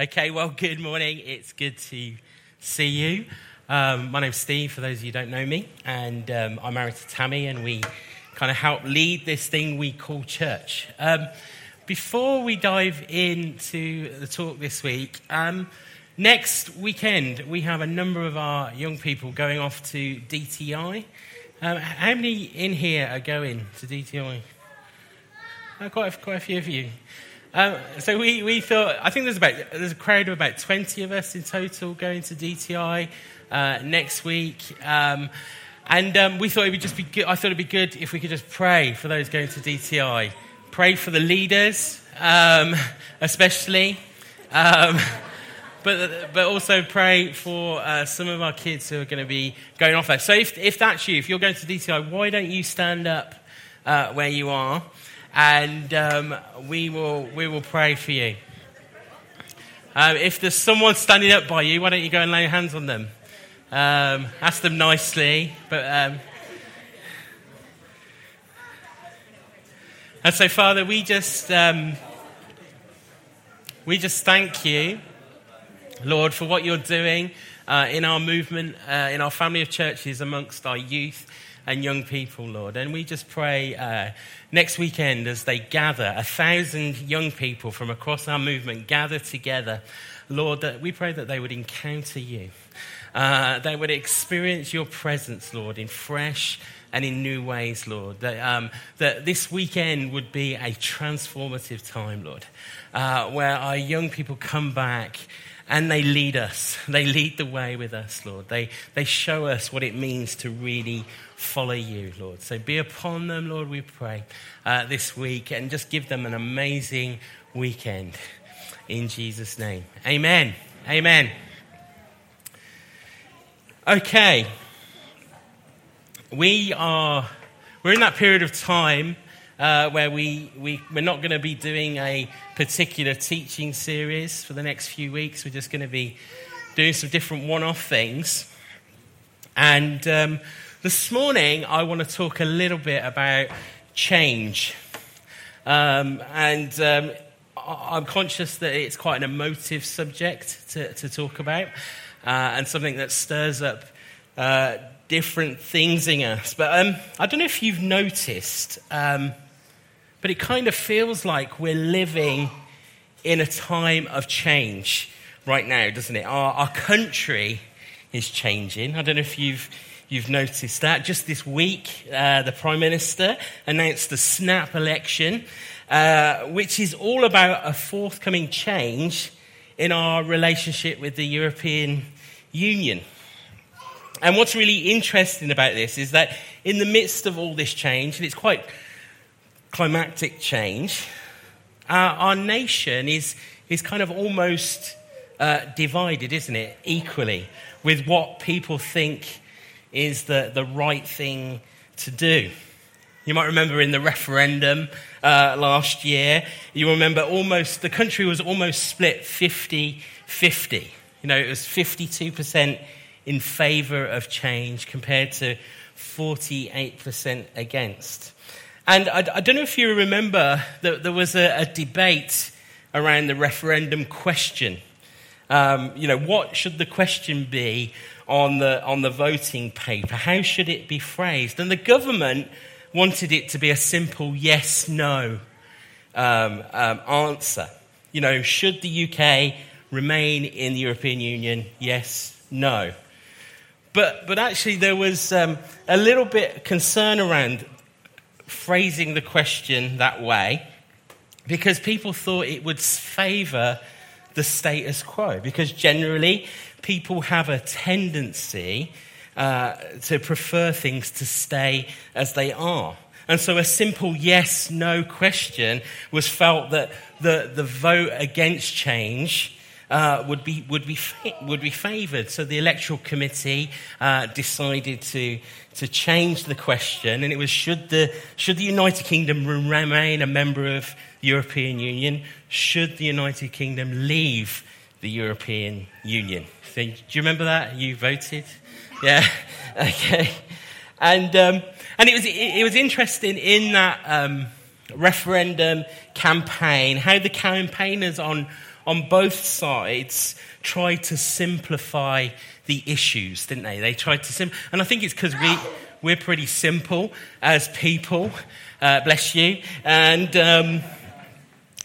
Okay, well, good morning. It's good to see you. Um, my name's Steve, for those of you who don't know me, and um, I'm married to Tammy, and we kind of help lead this thing we call church. Um, before we dive into the talk this week, um, next weekend we have a number of our young people going off to DTI. Um, how many in here are going to DTI? Oh, quite, quite a few of you. Um, so we, we thought, I think there's about there's a crowd of about 20 of us in total going to DTI uh, next week. Um, and um, we thought it would just be good, I thought it'd be good if we could just pray for those going to DTI. Pray for the leaders, um, especially. Um, but, but also pray for uh, some of our kids who are going to be going off there. So if, if that's you, if you're going to DTI, why don't you stand up uh, where you are? And um, we, will, we will pray for you. Um, if there's someone standing up by you, why don't you go and lay your hands on them? Um, ask them nicely, but. Um, and so, Father, we just um, we just thank you, Lord, for what you're doing uh, in our movement, uh, in our family of churches, amongst our youth and young people, Lord. And we just pray uh, next weekend as they gather, a thousand young people from across our movement gather together, Lord, that we pray that they would encounter you. Uh, they would experience your presence, Lord, in fresh and in new ways, Lord. That, um, that this weekend would be a transformative time, Lord, uh, where our young people come back and they lead us. They lead the way with us, Lord. They, they show us what it means to really follow you, Lord. So be upon them, Lord, we pray, uh, this week, and just give them an amazing weekend. In Jesus' name. Amen. Amen. Okay. We are, we're in that period of time uh, where we, we, we're not going to be doing a particular teaching series for the next few weeks. We're just going to be doing some different one off things. And um, this morning, I want to talk a little bit about change. Um, and um, I'm conscious that it's quite an emotive subject to, to talk about uh, and something that stirs up uh, different things in us. But um, I don't know if you've noticed, um, but it kind of feels like we're living in a time of change right now, doesn't it? Our, our country is changing. I don't know if you've You've noticed that. Just this week, uh, the Prime Minister announced the snap election, uh, which is all about a forthcoming change in our relationship with the European Union. And what's really interesting about this is that in the midst of all this change, and it's quite climactic change, uh, our nation is, is kind of almost uh, divided, isn't it? Equally, with what people think is the, the right thing to do. You might remember in the referendum uh, last year, you remember almost, the country was almost split 50 50. You know, it was 52% in favor of change compared to 48% against. And I, I, don't know if you remember that there was a, a debate around the referendum question. Um, you know, what should the question be on the, on the voting paper? How should it be phrased? And the government wanted it to be a simple yes no um, um, answer. You know, should the UK remain in the European Union? Yes, no. But, but actually, there was um, a little bit concern around phrasing the question that way because people thought it would favour the status quo. Because generally, people have a tendency uh, to prefer things to stay as they are. And so a simple yes no question was felt that the, the vote against change uh, would, be, would, be, would be favoured. So the Electoral Committee uh, decided to, to change the question, and it was should the, should the United Kingdom remain a member of the European Union? Should the United Kingdom leave the European Union? So, do you remember that? You voted? Yeah? okay. And, um, and it, was, it, it, was interesting in that um, referendum campaign how the campaigners on, on both sides tried to simplify the issues, didn't they? They tried to sim, and I think it's because we we're pretty simple as people. Uh, bless you, and. Um,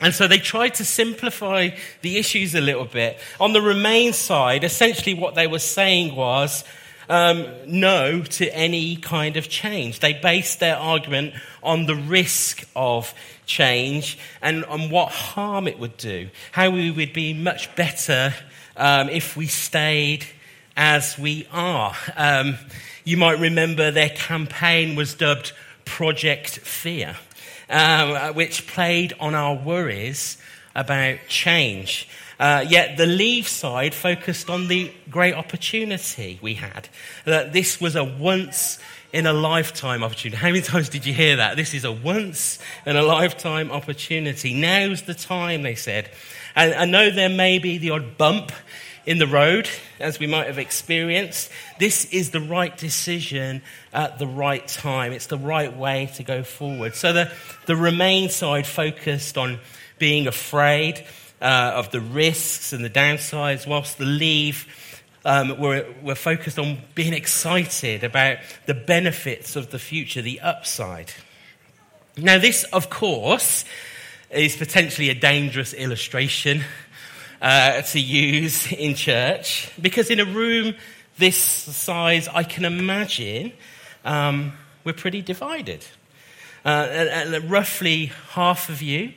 and so they tried to simplify the issues a little bit. On the Remain side, essentially what they were saying was um, no to any kind of change. They based their argument on the risk of change and on what harm it would do, how we would be much better um, if we stayed as we are. Um, you might remember their campaign was dubbed Project Fear, um, which played on our worries about change. Uh, yet the leave side focused on the great opportunity we had. That this was a once in a lifetime opportunity. How many times did you hear that? This is a once in a lifetime opportunity. Now's the time, they said. And I know there may be the odd bump in the road, as we might have experienced. This is the right decision at the right time. It's the right way to go forward. So the, the Remain side focused on being afraid uh, of the risks and the downsides, whilst the leave um, we're, we're focused on being excited about the benefits of the future, the upside. Now, this, of course, is potentially a dangerous illustration uh, to use in church because in a room this size, I can imagine um, we're pretty divided. Uh, and, and roughly half of you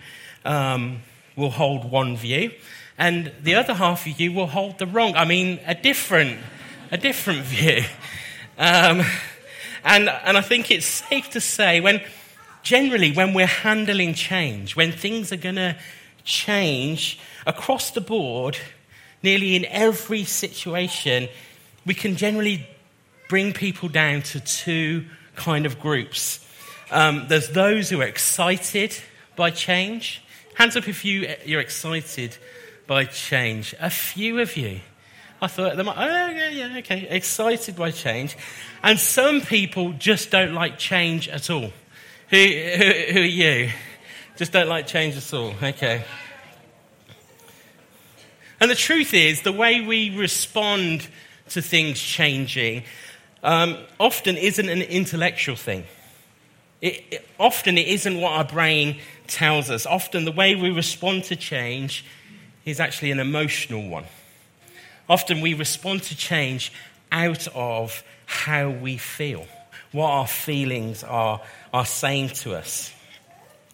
um, will hold one view, and the other half of you will hold the wrong. I mean, a different, a different view. Um, and, and I think it's safe to say when generally when we're handling change, when things are going to change across the board, nearly in every situation, we can generally bring people down to two kind of groups. Um, there's those who are excited by change, Hands up if you, you're excited by change. A few of you. I thought, might, oh, yeah, yeah, okay, excited by change. And some people just don't like change at all. Who, who, who are you? Just don't like change at all. Okay. And the truth is, the way we respond to things changing um, often isn't an intellectual thing. It, it, often it isn't what our brain tells us. Often the way we respond to change is actually an emotional one. Often we respond to change out of how we feel, what our feelings are, are saying to us.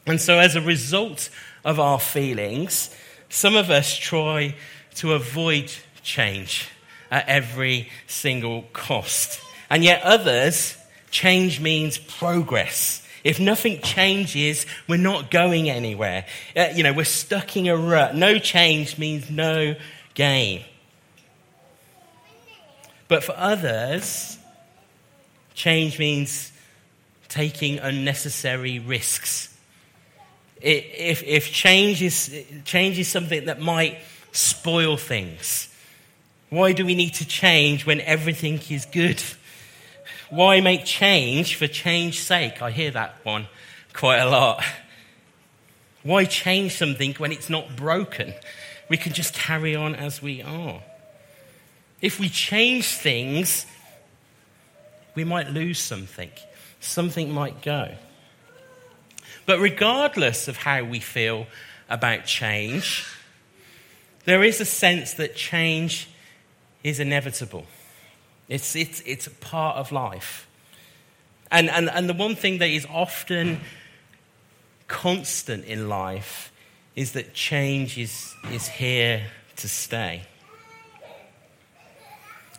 And so, as a result of our feelings, some of us try to avoid change at every single cost. And yet, others, change means progress. If nothing changes, we're not going anywhere. Uh, you know, we're stuck in a rut. No change means no gain. But for others, change means taking unnecessary risks. If, if change, is, change is something that might spoil things, why do we need to change when everything is good? Why make change for change's sake? I hear that one quite a lot. Why change something when it's not broken? We can just carry on as we are. If we change things, we might lose something. Something might go. But regardless of how we feel about change, there is a sense that change is inevitable. It's, it's, it's part of life. And, and, and the one thing that is often constant in life is that change is, is here to stay.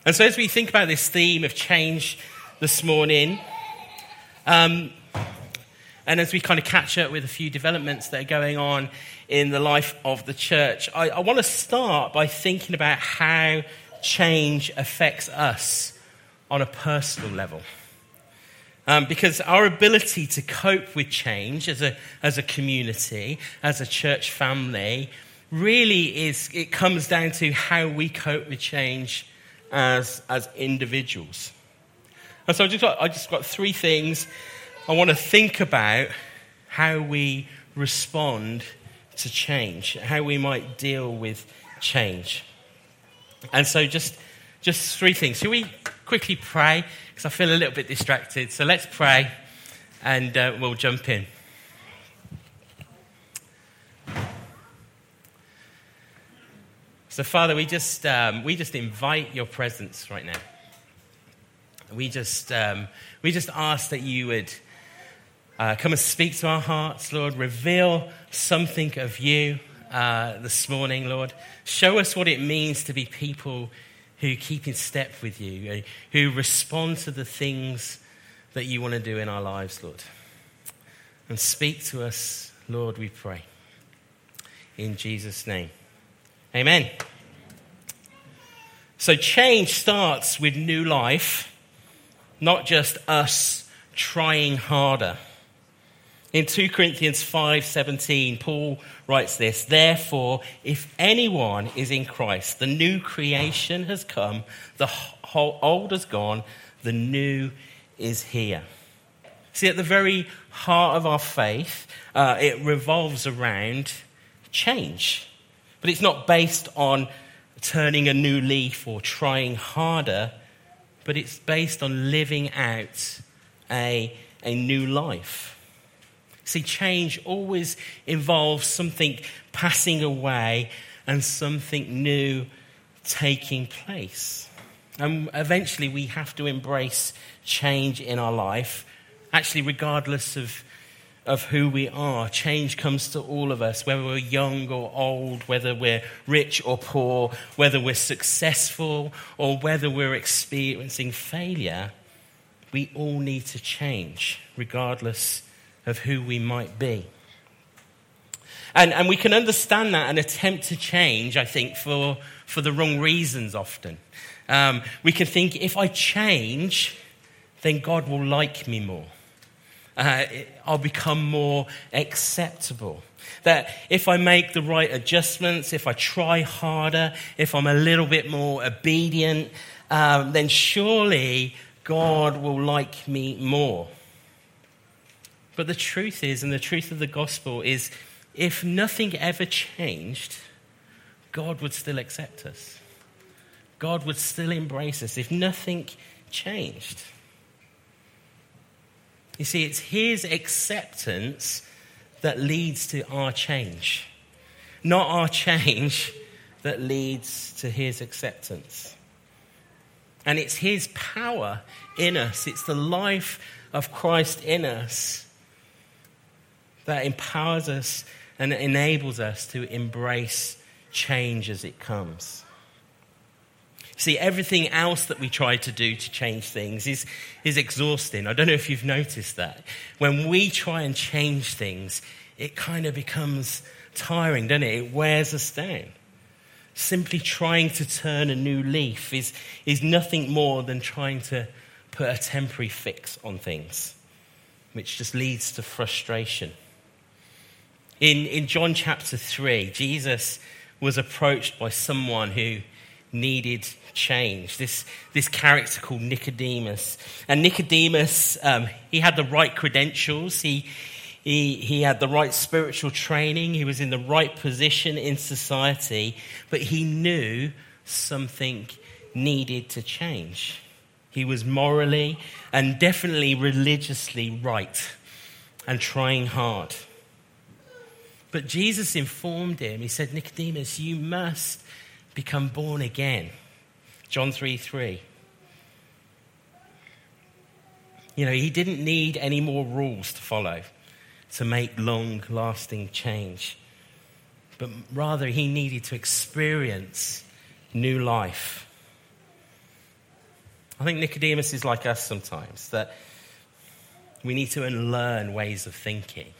And so, as we think about this theme of change this morning, um, and as we kind of catch up with a few developments that are going on in the life of the church, I, I want to start by thinking about how change affects us on a personal level. Um, because our ability to cope with change as a, as a community, as a church family, really is, it comes down to how we cope with change as, as individuals. And so I just, got, I just got three things I want to think about how we respond to change, how we might deal with change. And so, just, just three things. Shall we quickly pray? Because I feel a little bit distracted. So, let's pray and uh, we'll jump in. So, Father, we just, um, we just invite your presence right now. We just, um, we just ask that you would uh, come and speak to our hearts, Lord. Reveal something of you uh, this morning, Lord. Show us what it means to be people who keep in step with you, uh, who respond to the things that you want to do in our lives, Lord. And speak to us, Lord, we pray. In Jesus' name. Amen. So change starts with new life, not just us trying harder. In 2 Corinthians 5:17, Paul writes this, "Therefore, if anyone is in Christ, the new creation has come, the old has gone, the new is here." See, at the very heart of our faith, uh, it revolves around change. But it's not based on turning a new leaf or trying harder, but it's based on living out a, a new life. See, change always involves something passing away and something new taking place. And eventually we have to embrace change in our life, actually, regardless of of who we are. Change comes to all of us, whether we're young or old, whether we're rich or poor, whether we're successful or whether we're experiencing failure. We all need to change, regardless of who we might be. And, and we can understand that and attempt to change, I think, for, for the wrong reasons often. Um, we can think if I change, then God will like me more uh, I'll become more acceptable. That if I make the right adjustments, if I try harder, if I'm a little bit more obedient, um, then surely God will like me more. But the truth is, and the truth of the gospel is, if nothing ever changed, God would still accept us. God would still embrace us if nothing changed. You see, it's his acceptance that leads to our change, not our change that leads to his acceptance. And it's his power in us, it's the life of Christ in us that empowers us and enables us to embrace change as it comes. See, everything else that we try to do to change things is, is exhausting. I don't know if you've noticed that. When we try and change things, it kind of becomes tiring, doesn't it? It wears us down. Simply trying to turn a new leaf is, is nothing more than trying to put a temporary fix on things, which just leads to frustration. In, in John chapter 3, Jesus was approached by someone who needed change. This, this character called Nicodemus. And Nicodemus, um, he had the right credentials. He, he, he had the right spiritual training. He was in the right position in society. But he knew something needed to change. He was morally and definitely religiously right and trying hard. But Jesus informed him, he said, Nicodemus, you must become born again. John 3 3. You know, he didn't need any more rules to follow to make long lasting change, but rather he needed to experience new life. I think Nicodemus is like us sometimes, that we need to unlearn ways of thinking.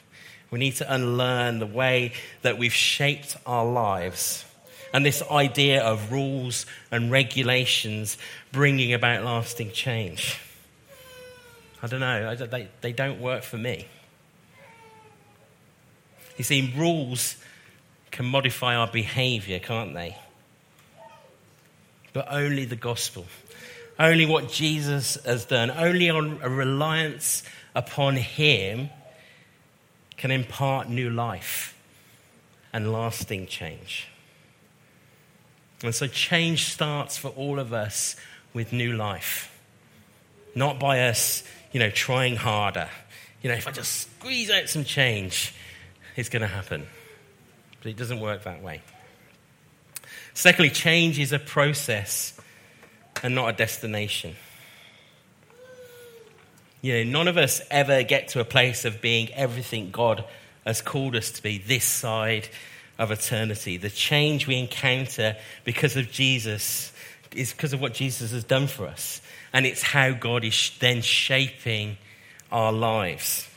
We need to unlearn the way that we've shaped our lives and this idea of rules and regulations bringing about lasting change. I don't know, they, they don't work for me. You see, rules can modify our behavior, can't they? But only the gospel, only what Jesus has done, only on a reliance upon Him can impart new life and lasting change. And so change starts for all of us with new life. Not by us, you know, trying harder. You know, if I just squeeze out some change, it's going to happen. But it doesn't work that way. Secondly, change is a process and not a destination. You know, none of us ever get to a place of being everything God has called us to be this side of eternity. The change we encounter because of Jesus is because of what Jesus has done for us. And it's how God is then shaping our lives.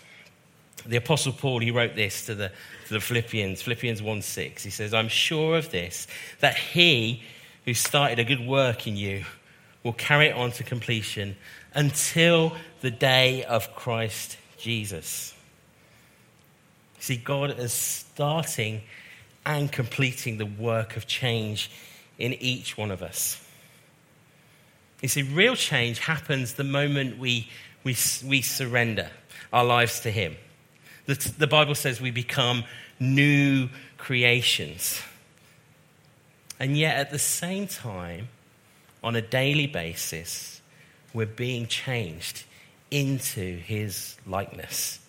The Apostle Paul, he wrote this to the, to the Philippians, Philippians 1 6. He says, I'm sure of this, that he who started a good work in you will carry it on to completion until the day of Christ Jesus. See, God is starting and completing the work of change in each one of us. You see, real change happens the moment we, we, we surrender our lives to Him. The, the Bible says we become new creations. And yet, at the same time, on a daily basis, we're being changed into His likeness.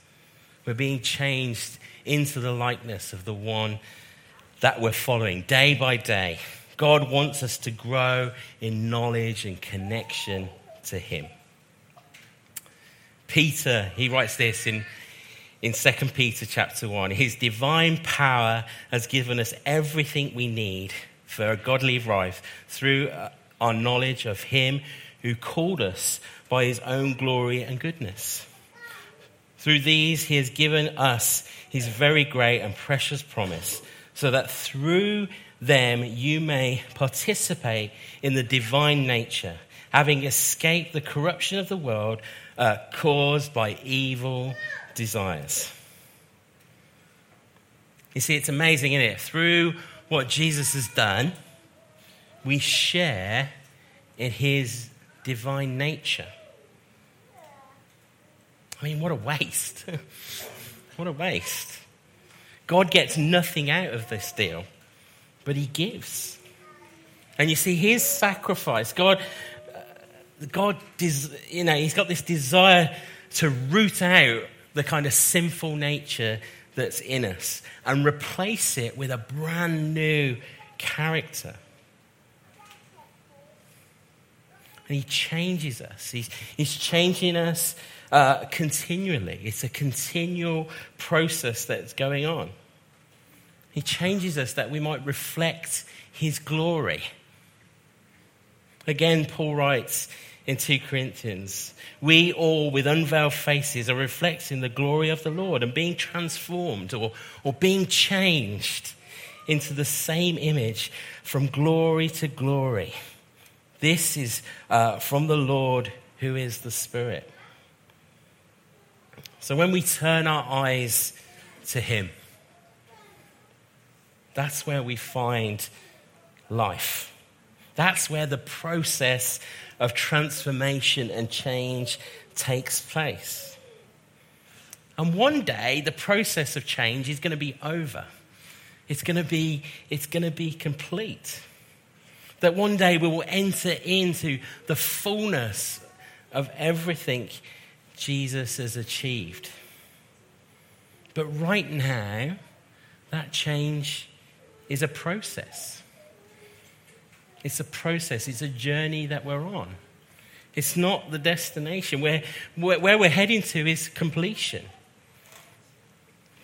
We're being changed into the likeness of the one that we're following day by day. God wants us to grow in knowledge and connection to Him. Peter, he writes this in, in 2 Peter chapter 1. His divine power has given us everything we need for a godly life through uh, our knowledge of Him who called us by His own glory and goodness. Through these, He has given us His very great and precious promise so that through them you may participate in the divine nature, having escaped the corruption of the world uh, caused by evil desires. You see, it's amazing, isn't it? Through what Jesus has done, we share in his divine nature. I mean, what a waste. what a waste. God gets nothing out of this deal, but he gives. And you see, his sacrifice, God, uh, God, you know, he's got this desire to root out the kind of sinful nature that's in us and replace it with a brand new character. And he changes us. He's, he's changing us uh, continually. It's a continual process that's going on. He changes us that we might reflect his glory. Again, Paul writes in 2 Corinthians, we all with unveiled faces are reflecting the glory of the Lord and being transformed or, or being changed into the same image from glory to glory. This is uh, from the Lord who is the Spirit. So when we turn our eyes to Him, that's where we find life. That's where the process of transformation and change takes place. And one day, the process of change is going to be over. It's going to be, it's going to be complete. That one day we will enter into the fullness of everything Jesus has achieved. But right now, that change is a process. It's a process, it's a journey that we're on. It's not the destination. Where, where we're heading to is completion.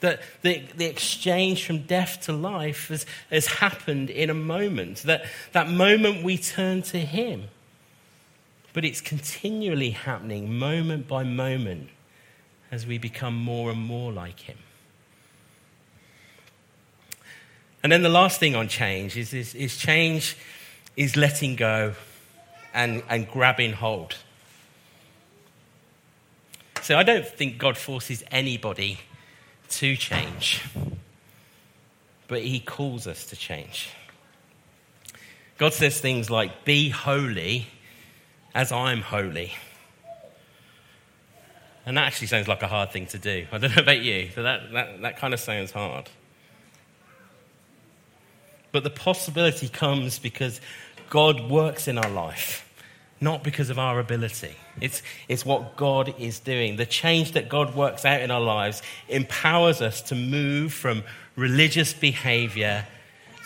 That the, the exchange from death to life has, has happened in a moment. That, that moment we turn to Him but it's continually happening moment by moment as we become more and more like Him. And then the last thing on change is, is, is change is letting go and, and grabbing hold. So I don't think God forces anybody to change, but He calls us to change. God says things like, Be holy as I'm holy. And that actually sounds like a hard thing to do. I don't know about you, but that, that, that kind of sounds hard. But the possibility comes because God works in our life, not because of our ability. It's, it's what God is doing. The change that God works out in our lives empowers us to move from religious behavior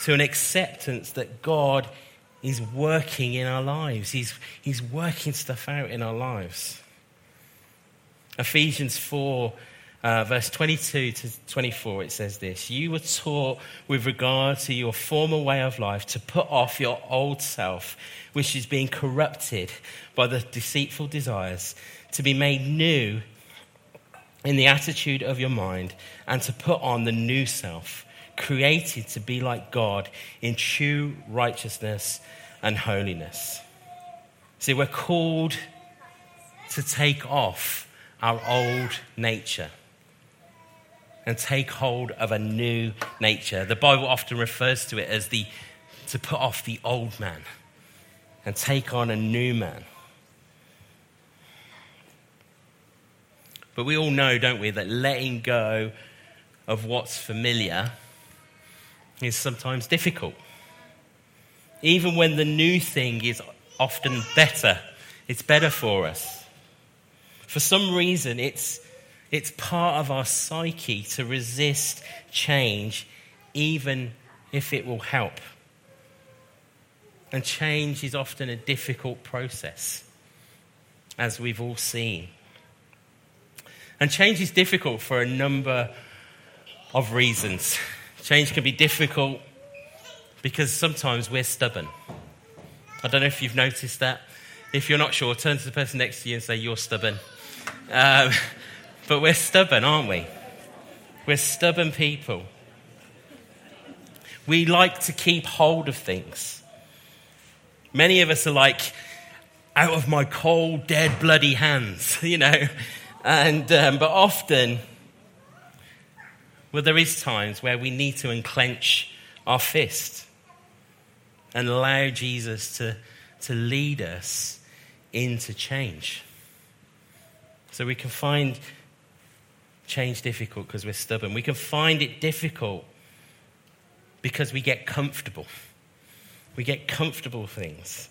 to an acceptance that God is working in our lives. He's, he's working stuff out in our lives. Ephesians 4 uh, verse 22 to 24, it says this You were taught with regard to your former way of life to put off your old self, which is being corrupted by the deceitful desires, to be made new in the attitude of your mind, and to put on the new self, created to be like God in true righteousness and holiness. See, we're called to take off our old nature and take hold of a new nature. The Bible often refers to it as the to put off the old man and take on a new man. But we all know, don't we, that letting go of what's familiar is sometimes difficult. Even when the new thing is often better, it's better for us. For some reason, it's it's part of our psyche to resist change, even if it will help. And change is often a difficult process, as we've all seen. And change is difficult for a number of reasons. Change can be difficult because sometimes we're stubborn. I don't know if you've noticed that. If you're not sure, turn to the person next to you and say, You're stubborn. Um, but we're stubborn, aren't we? We're stubborn people. We like to keep hold of things. Many of us are like, out of my cold, dead, bloody hands, you know. And, um, but often, well, there is times where we need to unclench our fist and allow Jesus to, to lead us into change. So we can find change difficult because we're stubborn. We can find it difficult because we get comfortable. We get comfortable things.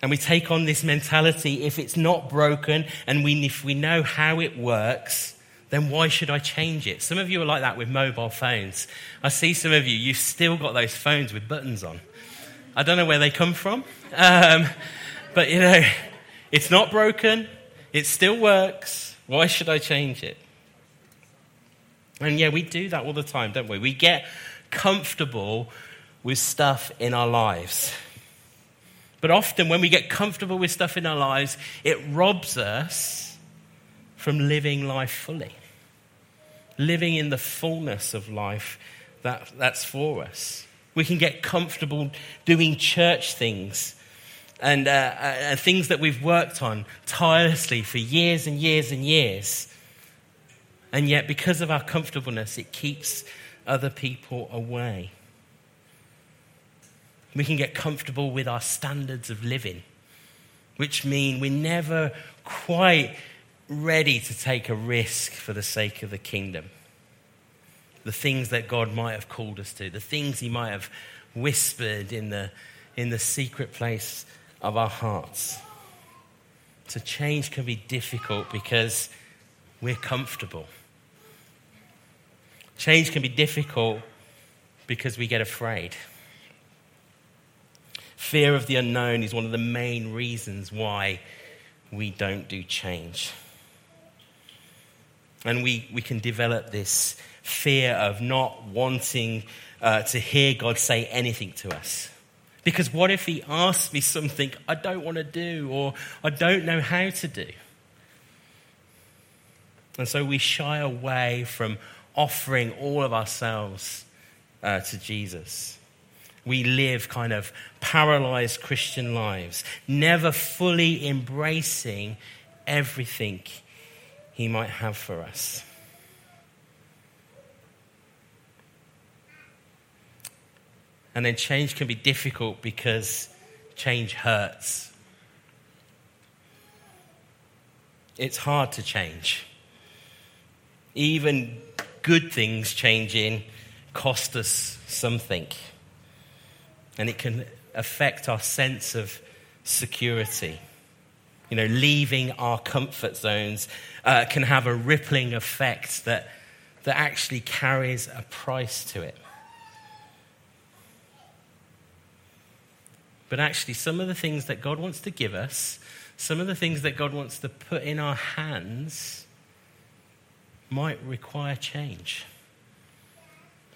And we take on this mentality if it's not broken and we, if we know how it works, then why should I change it? Some of you are like that with mobile phones. I see some of you, you've still got those phones with buttons on. I don't know where they come from, um, but you know, it's not broken, it still works. Why should I change it? And yeah, we do that all the time, don't we? We get comfortable with stuff in our lives. But often, when we get comfortable with stuff in our lives, it robs us from living life fully, living in the fullness of life that, that's for us. We can get comfortable doing church things and, uh, and things that we've worked on tirelessly for years and years and years. And yet, because of our comfortableness, it keeps other people away. We can get comfortable with our standards of living, which mean we're never quite ready to take a risk for the sake of the kingdom. The things that God might have called us to, the things He might have whispered in the, in the secret place of our hearts. So, change can be difficult because we're comfortable. Change can be difficult because we get afraid. Fear of the unknown is one of the main reasons why we don't do change. And we, we can develop this fear of not wanting uh, to hear God say anything to us. Because what if He asks me something I don't want to do or I don't know how to do? And so we shy away from offering all of ourselves uh, to Jesus. We live kind of paralyzed Christian lives, never fully embracing everything He might have for us. And then change can be difficult because change hurts. It's hard to change. Even good things changing cost us something. and it can affect our sense of security. You know, leaving our comfort zones uh, can have a rippling effect that, that actually carries a price to it. But actually, some of the things that God wants to give us, some of the things that God wants to put in our hands, might require change.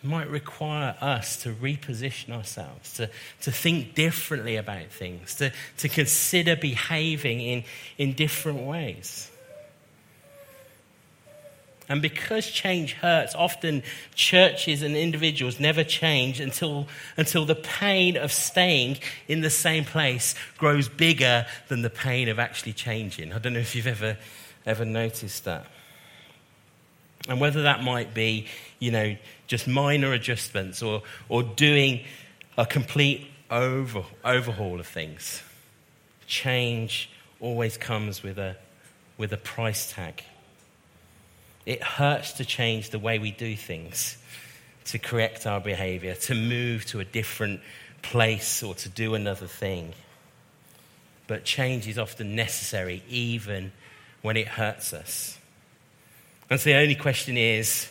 Might require us to reposition ourselves, to, to think differently about things, to, to consider behaving in, in different ways. And because change hurts, often churches and individuals never change until, until the pain of staying in the same place grows bigger than the pain of actually changing. I don't know if you've ever, ever noticed that. And whether that might be, you know, just minor adjustments or, or doing a complete over, overhaul of things. Change always comes with a, with a price tag. It hurts to change the way we do things, to correct our behavior, to move to a different place or to do another thing. But change is often necessary, even when it hurts us. And so the only question is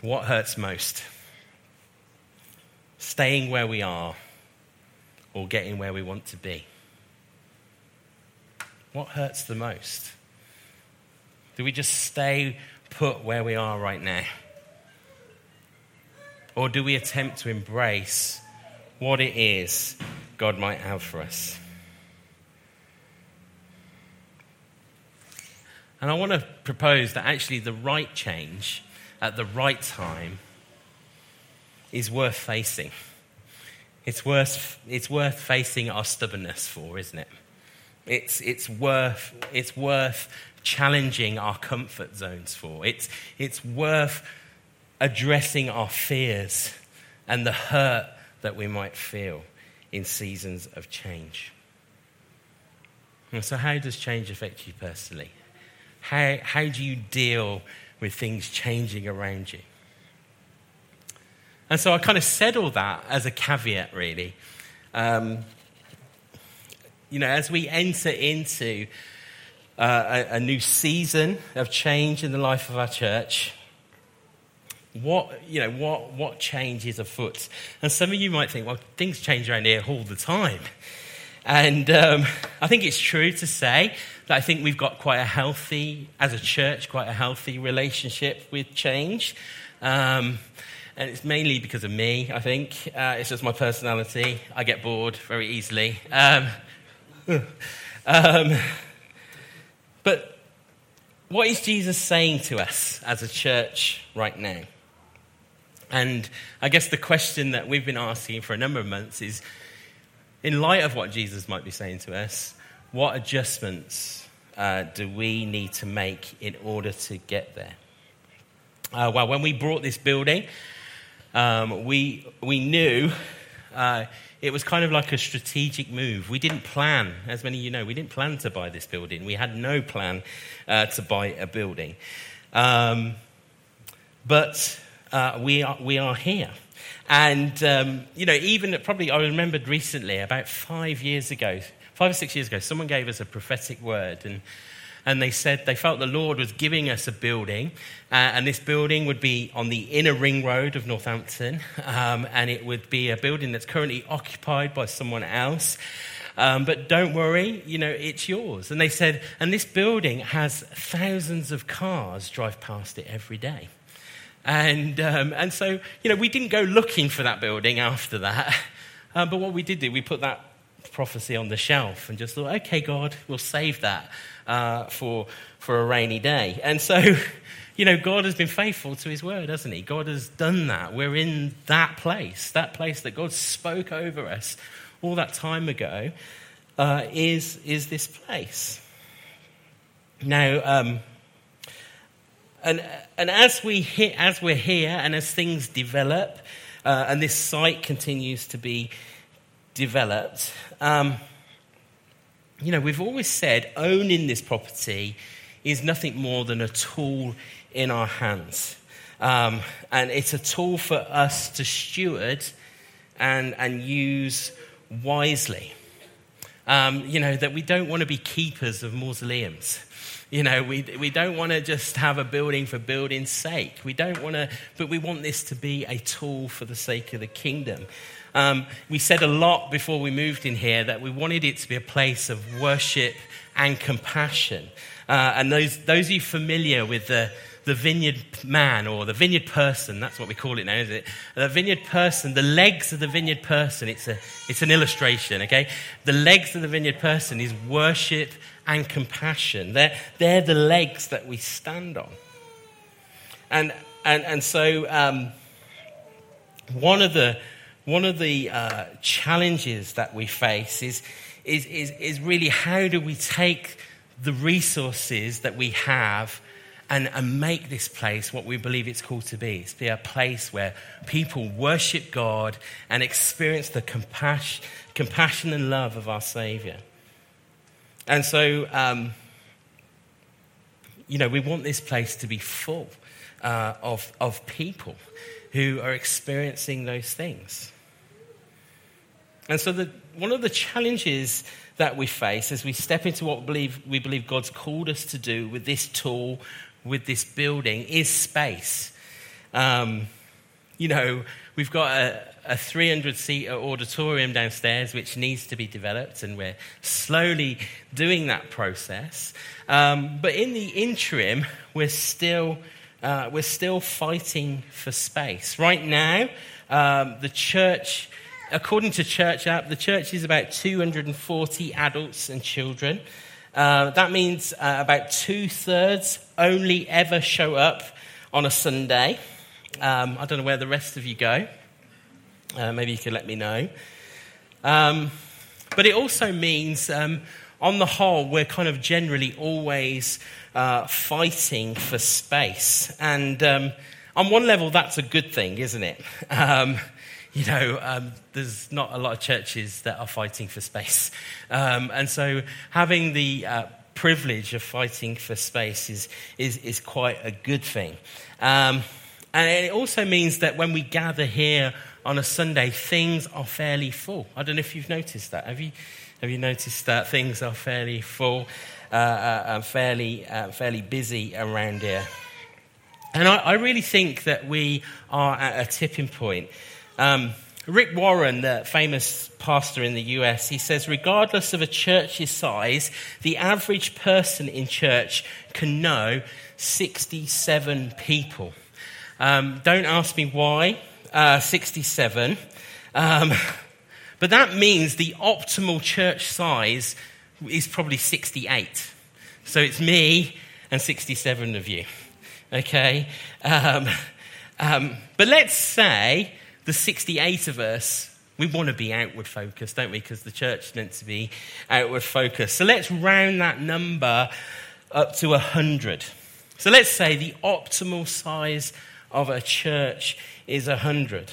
what hurts most? Staying where we are or getting where we want to be? What hurts the most? Do we just stay put where we are right now? Or do we attempt to embrace what it is God might have for us? And I want to propose that actually the right change at the right time is worth facing. It's worth, it's worth facing our stubbornness for, isn't it? It's, it's, worth, it's worth challenging our comfort zones for. It's, it's worth addressing our fears and the hurt that we might feel in seasons of change. So, how does change affect you personally? How, how do you deal with things changing around you? And so, I kind of said all that as a caveat, really. Um, you know, as we enter into uh, a, a new season of change in the life of our church, what you know what what change is afoot and some of you might think well things change around here all the time and um, i think it's true to say i think we've got quite a healthy as a church quite a healthy relationship with change. Um, and it's mainly because of me i think. Uh, it's just my personality. I get bored very easily. Um, um but what is Jesus saying to us as a church right now? And I guess the question that we've been asking for a number of months is in light of what Jesus might be saying to us, what adjustments uh, do we need to make in order to get there? Uh, well, when we brought this building, um, we, we knew uh, it was kind of like a strategic move. We didn't plan, as many of you know, we didn't plan to buy this building. We had no plan uh, to buy a building. Um, but uh, we, are, we are here. And, um, you know, even probably I remembered recently, about five years ago, five or six years ago, someone gave us a prophetic word. And and they said they felt the Lord was giving us a building, uh, and this building would be on the inner ring road of Northampton, um, and it would be a building that's currently occupied by someone else. Um, but don't worry, you know, it's yours. And they said, and this building has thousands of cars drive past it every day. And, um, and so, you know, we didn't go looking for that building after that. Uh, but what we did do, we put that prophecy on the shelf and just thought, okay, God, we'll save that uh, for, for a rainy day. And so, you know, God has been faithful to his word, hasn't he? God has done that. We're in that place, that place that God spoke over us all that time ago, uh, is, is this place. Now, um, and, and as, we hit, as we're here and as things develop, uh, and this site continues to be developed, um, you know, we've always said owning this property is nothing more than a tool in our hands. Um, and it's a tool for us to steward and, and use wisely. Um, you know, that we don't want to be keepers of mausoleums. You know, we, we don't want to just have a building for building's sake. We don't want to, but we want this to be a tool for the sake of the kingdom. Um, we said a lot before we moved in here that we wanted it to be a place of worship and compassion. Uh, and those, those of you familiar with the, the vineyard man or the vineyard person, that's what we call it now, is it? The vineyard person, the legs of the vineyard person, it's, a, it's an illustration, okay? The legs of the vineyard person is worship and compassion. They're, they're the legs that we stand on. And, and, and so, um, one of the, one of the uh, challenges that we face is, is, is, is really how do we take the resources that we have and, and make this place what we believe it's called to be. It's be a place where people worship God and experience the compassion, compassion and love of our Savior. And so, um, you know, we want this place to be full uh, of, of people who are experiencing those things. And so, the, one of the challenges that we face as we step into what we believe, we believe God's called us to do with this tool, with this building, is space. Um, you know, we've got a, a 300 seat auditorium downstairs which needs to be developed, and we're slowly doing that process. Um, but in the interim, we're still, uh, we're still fighting for space. Right now, um, the church, according to Church App, the church is about 240 adults and children. Uh, that means uh, about two thirds only ever show up on a Sunday. Um, I don't know where the rest of you go. Uh, maybe you could let me know. Um, but it also means, um, on the whole, we're kind of generally always uh, fighting for space. And um, on one level, that's a good thing, isn't it? You know, um, there's not a lot of churches that are fighting for space. Um, and so having the uh, privilege of fighting for space is, is, is quite a good thing. Um, and it also means that when we gather here on a Sunday, things are fairly full. I don't know if you've noticed that. Have you, have you noticed that things are fairly full, uh, uh, fairly, uh, fairly busy around here? And I, I, really think that we are at a tipping point. Um, Rick Warren, the famous pastor in the US, he says, regardless of a church's size, the average person in church can know 67 people. Um, don't ask me why uh, 67. Um, but that means the optimal church size is probably 68. So it's me and 67 of you. Okay? Um, um, but let's say the 68 of us, we want to be outward focused, don't we? Because the church meant to be outward focused. So let's round that number up to 100. So let's say the optimal size of a church is 100.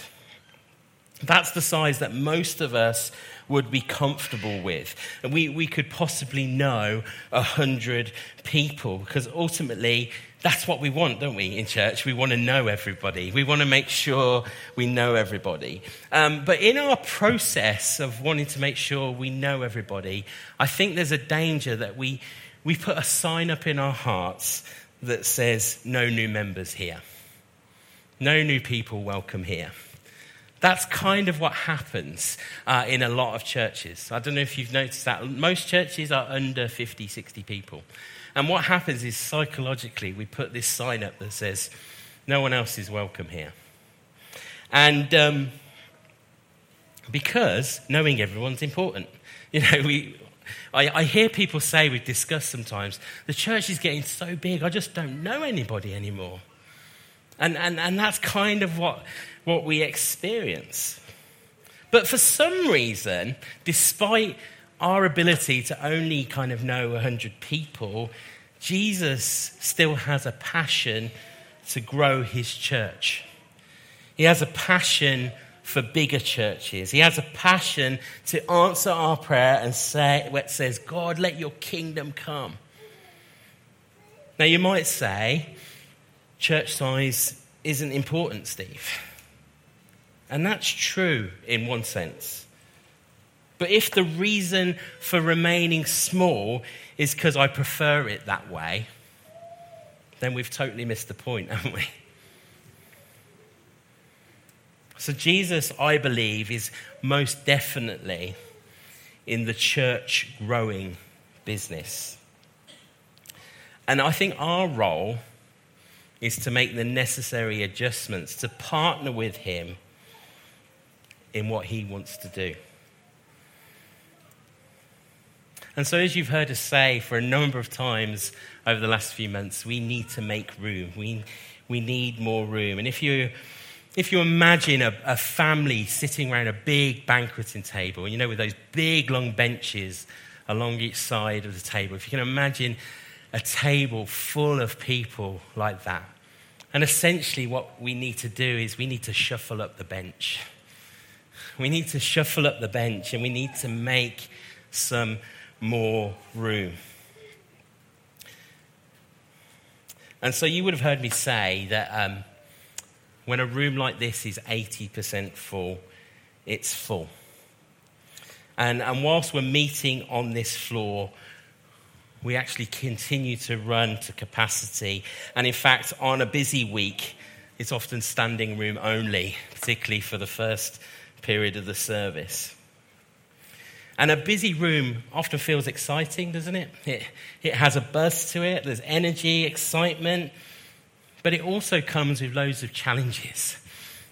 That's the size that most of us would be comfortable with. And we, we could possibly know 100 people because ultimately that's what we want, don't we, in church? We want to know everybody. We want to make sure we know everybody. Um, but in our process of wanting to make sure we know everybody, I think there's a danger that we, we put a sign up in our hearts that says, no new members here. No new people welcome here. That's kind of what happens uh, in a lot of churches. I don't know if you've noticed that. Most churches are under 50, 60 people. And what happens is psychologically, we put this sign up that says, no one else is welcome here. And um, because knowing everyone's important. You know, we, I, I hear people say, we've discussed sometimes, the church is getting so big, I just don't know anybody anymore. And, and, and that's kind of what, what we experience. But for some reason, despite our ability to only kind of know 100 people, Jesus still has a passion to grow his church. He has a passion for bigger churches. He has a passion to answer our prayer and say, what says, God, let your kingdom come. Now, you might say, church size isn't important, Steve. And that's true in one sense. But if the reason for remaining small is because I prefer it that way, then we've totally missed the point, haven't we? So, Jesus, I believe, is most definitely in the church growing business. And I think our role is to make the necessary adjustments, to partner with Him in what He wants to do. And so, as you've heard us say for a number of times over the last few months, we need to make room. We, we need more room. And if you, if you imagine a, a family sitting around a big banqueting table, you know, with those big long benches along each side of the table, if you can imagine a table full of people like that. And essentially, what we need to do is we need to shuffle up the bench. We need to shuffle up the bench and we need to make some more room. And so you would have heard me say that um, when a room like this is 80% full, it's full. And, and whilst we're meeting on this floor, we actually continue to run to capacity. And in fact, on a busy week, it's often standing room only, particularly for the first period of the service. And a busy room often feels exciting, doesn't it? It, it has a buzz to it, there's energy, excitement, but it also comes with loads of challenges.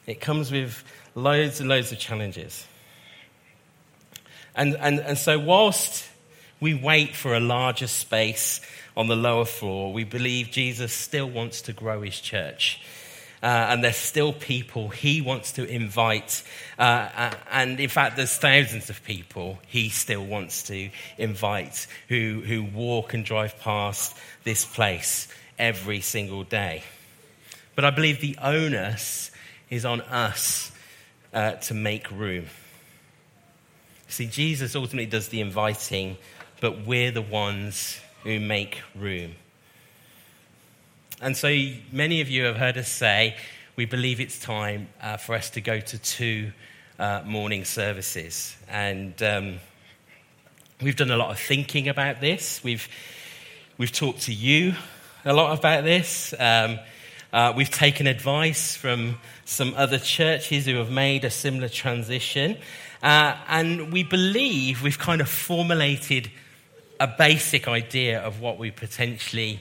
It comes with loads and loads of challenges. And, and, and so, whilst we wait for a larger space on the lower floor, we believe Jesus still wants to grow his church. Uh, and there's still people he wants to invite. Uh, uh, and in fact, there's thousands of people he still wants to invite who, who walk and drive past this place every single day. But I believe the onus is on us uh, to make room. See, Jesus ultimately does the inviting, but we're the ones who make room. And so many of you have heard us say we believe it's time uh, for us to go to two uh, morning services. And um, we've done a lot of thinking about this. We've, we've talked to you a lot about this. Um, uh, we've taken advice from some other churches who have made a similar transition. Uh, and we believe we've kind of formulated a basic idea of what we potentially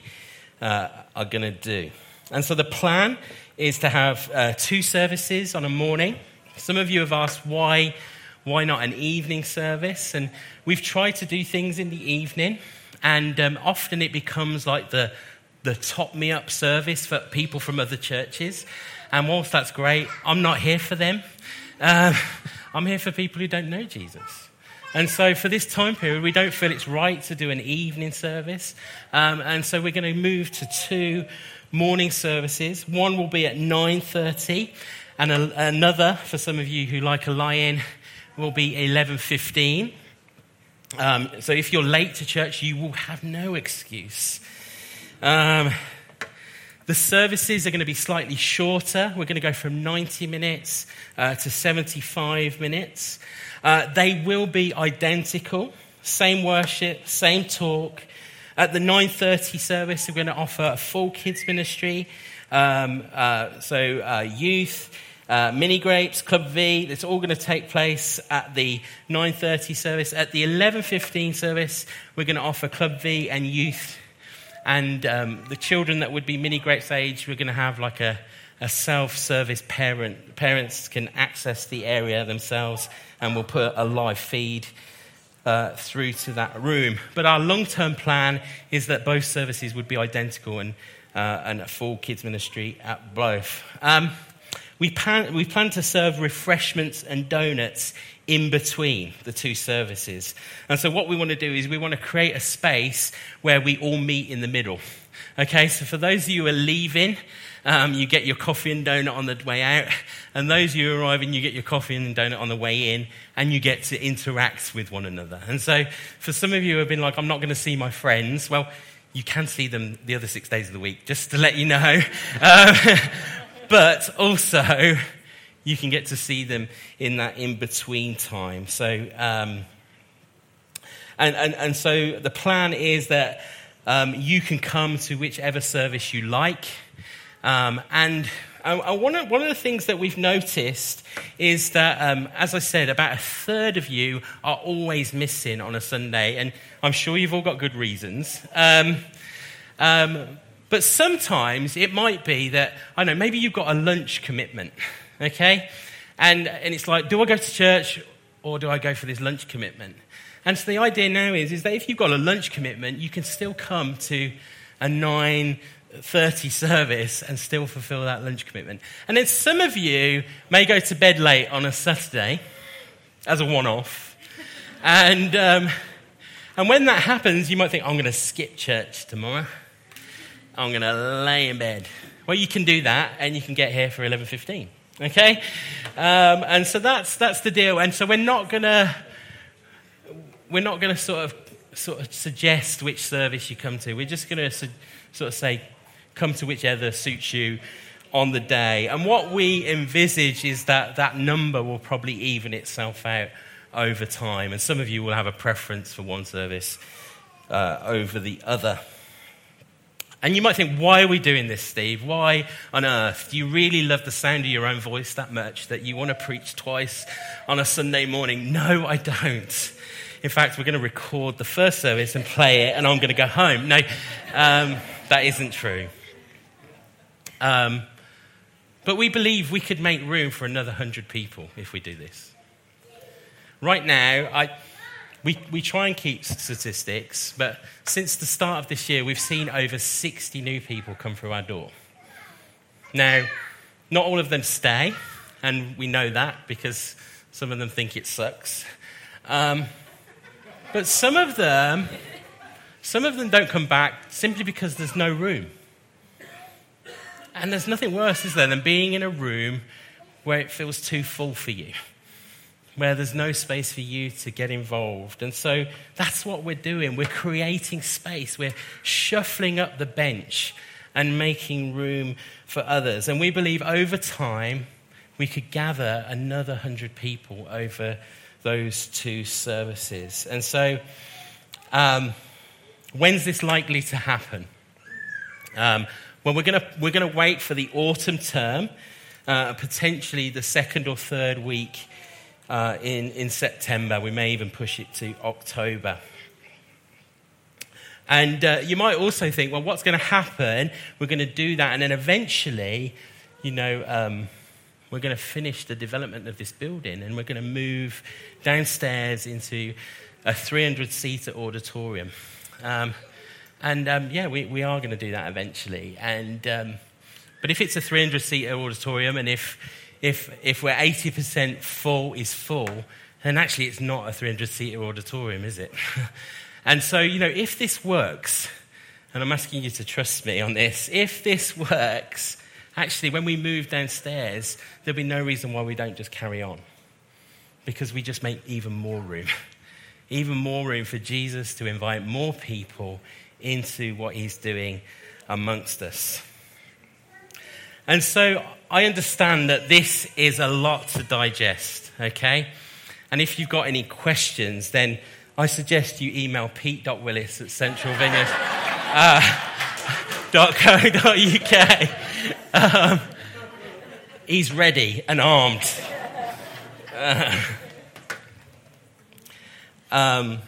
uh, are going to do. And so the plan is to have uh, two services on a morning. Some of you have asked why, why not an evening service? And we've tried to do things in the evening, and um, often it becomes like the, the top me up service for people from other churches. And whilst that's great, I'm not here for them. Uh, I'm here for people who don't know Jesus. And so, for this time period, we don't feel it's right to do an evening service. Um, and so, we're going to move to two morning services. One will be at 9:30, and a, another, for some of you who like a lie-in, will be 11:15. Um, so, if you're late to church, you will have no excuse. Um, the services are going to be slightly shorter. We're going to go from 90 minutes uh, to 75 minutes. Uh, they will be identical, same worship, same talk. At the 9:30 service, we're going to offer a full kids ministry, um, uh, so uh, youth, uh, mini grapes, Club V. It's all going to take place at the 9:30 service. At the 11:15 service, we're going to offer Club V and youth, and um, the children that would be mini grapes age. We're going to have like a a self service parent. Parents can access the area themselves and we'll put a live feed uh, through to that room. But our long term plan is that both services would be identical and, uh, and a full kids ministry at both. Um, we, plan, we plan to serve refreshments and donuts in between the two services. And so, what we want to do is we want to create a space where we all meet in the middle. Okay, so for those of you who are leaving, um, you get your coffee and donut on the way out. And those of you arriving, you get your coffee and donut on the way in, and you get to interact with one another. And so, for some of you who have been like, I'm not going to see my friends, well, you can see them the other six days of the week, just to let you know. Um, but also, you can get to see them in that in between time. So, um, and, and, and so the plan is that um, you can come to whichever service you like. Um, and uh, one, of, one of the things that we've noticed is that, um, as I said, about a third of you are always missing on a Sunday. And I'm sure you've all got good reasons. Um, um, but sometimes it might be that, I know, maybe you've got a lunch commitment, okay? And, and it's like, do I go to church or do I go for this lunch commitment? And so the idea now is, is that if you've got a lunch commitment, you can still come to a 9.30 service and still fulfill that lunch commitment. And then some of you may go to bed late on a Saturday as a one-off. And, um, and when that happens, you might think, I'm going to skip church tomorrow. I'm going to lay in bed. Well, you can do that, and you can get here for 11.15, okay? Um, and so that's, that's the deal. And so we're not going to we're not going to sort of, sort of suggest which service you come to. We're just going to su- sort of say, come to whichever suits you on the day. And what we envisage is that that number will probably even itself out over time. And some of you will have a preference for one service uh, over the other. And you might think, why are we doing this, Steve? Why on earth? Do you really love the sound of your own voice that much that you want to preach twice on a Sunday morning? No, I don't. In fact, we're going to record the first service and play it, and I'm going to go home. No, um, that isn't true. Um, but we believe we could make room for another 100 people if we do this. Right now, I we, we try and keep statistics, but since the start of this year, we've seen over 60 new people come through our door. Now, not all of them stay, and we know that because some of them think it sucks. Um, but some of them, some of them don't come back simply because there's no room. And there's nothing worse, is there, than being in a room where it feels too full for you where there's no space for you to get involved. And so that's what we're doing. We're creating space, we're shuffling up the bench and making room for others. And we believe over time we could gather another 100 people over those two services. And so, um, when's this likely to happen? Um, well, we're going we're gonna wait for the autumn term, uh, potentially the second or third week uh, in, in September. We may even push it to October. And uh, you might also think, well, what's going to happen? We're going to do that, and then eventually, you know, um, we're going to finish the development of this building, and we're going to move downstairs into a 300 seater auditorium. Um, and um, yeah, we, we are going to do that eventually. And, um, but if it's a 300 seater auditorium, and if if, if we're 80% full is full, then actually it's not a 300 seater auditorium, is it? and so, you know, if this works, and I'm asking you to trust me on this, if this works, actually, when we move downstairs, there'll be no reason why we don't just carry on. Because we just make even more room. even more room for Jesus to invite more people into what he's doing amongst us. And so I understand that this is a lot to digest, okay? And if you've got any questions, then I suggest you email pete.willis at centralvineyard.co.uk. Uh, um, he's ready and armed. Uh, um,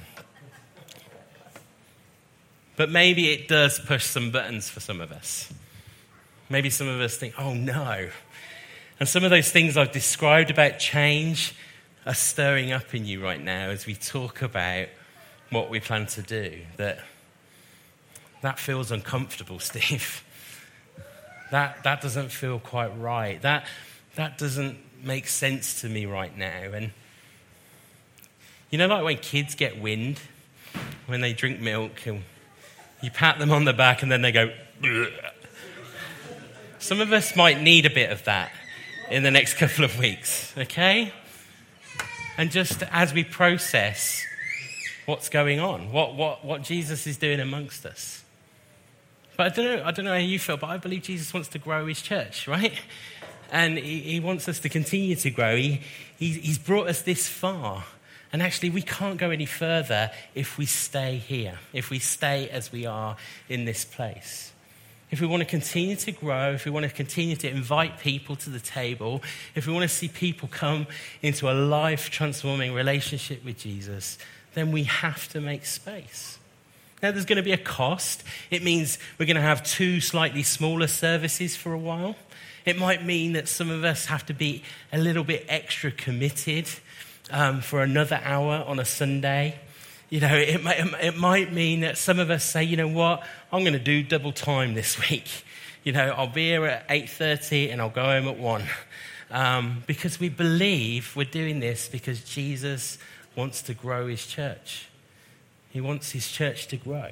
but maybe it does push some buttons for some of us. Maybe some of us think, oh no. And some of those things I've described about change are stirring up in you right now as we talk about what we plan to do. That that feels uncomfortable, Steve. That, that doesn't feel quite right. That, that doesn't make sense to me right now. And you know, like when kids get wind, when they drink milk, and you pat them on the back and then they go, Bleh. Some of us might need a bit of that in the next couple of weeks, okay? And just as we process what's going on, what, what, what Jesus is doing amongst us. But I don't, know, I don't know how you feel, but I believe Jesus wants to grow his church, right? and he, he wants us to continue to grow. He, he, he's brought us this far. And actually, we can't go any further if we stay here, if we stay as we are in this place. If we want to continue to grow, if we want to continue to invite people to the table, if we want to see people come into a life transforming relationship with Jesus, then we have to make space. Now, there's going to be a cost. It means we're going to have two slightly smaller services for a while. It might mean that some of us have to be a little bit extra committed um, for another hour on a Sunday. You know, it might, it might mean that some of us say, you know what, I'm going to do double time this week. You know, I'll be here at 8.30 and I'll go home at 1. Um, because we believe we're doing this because Jesus wants to grow his church. He wants his church to grow.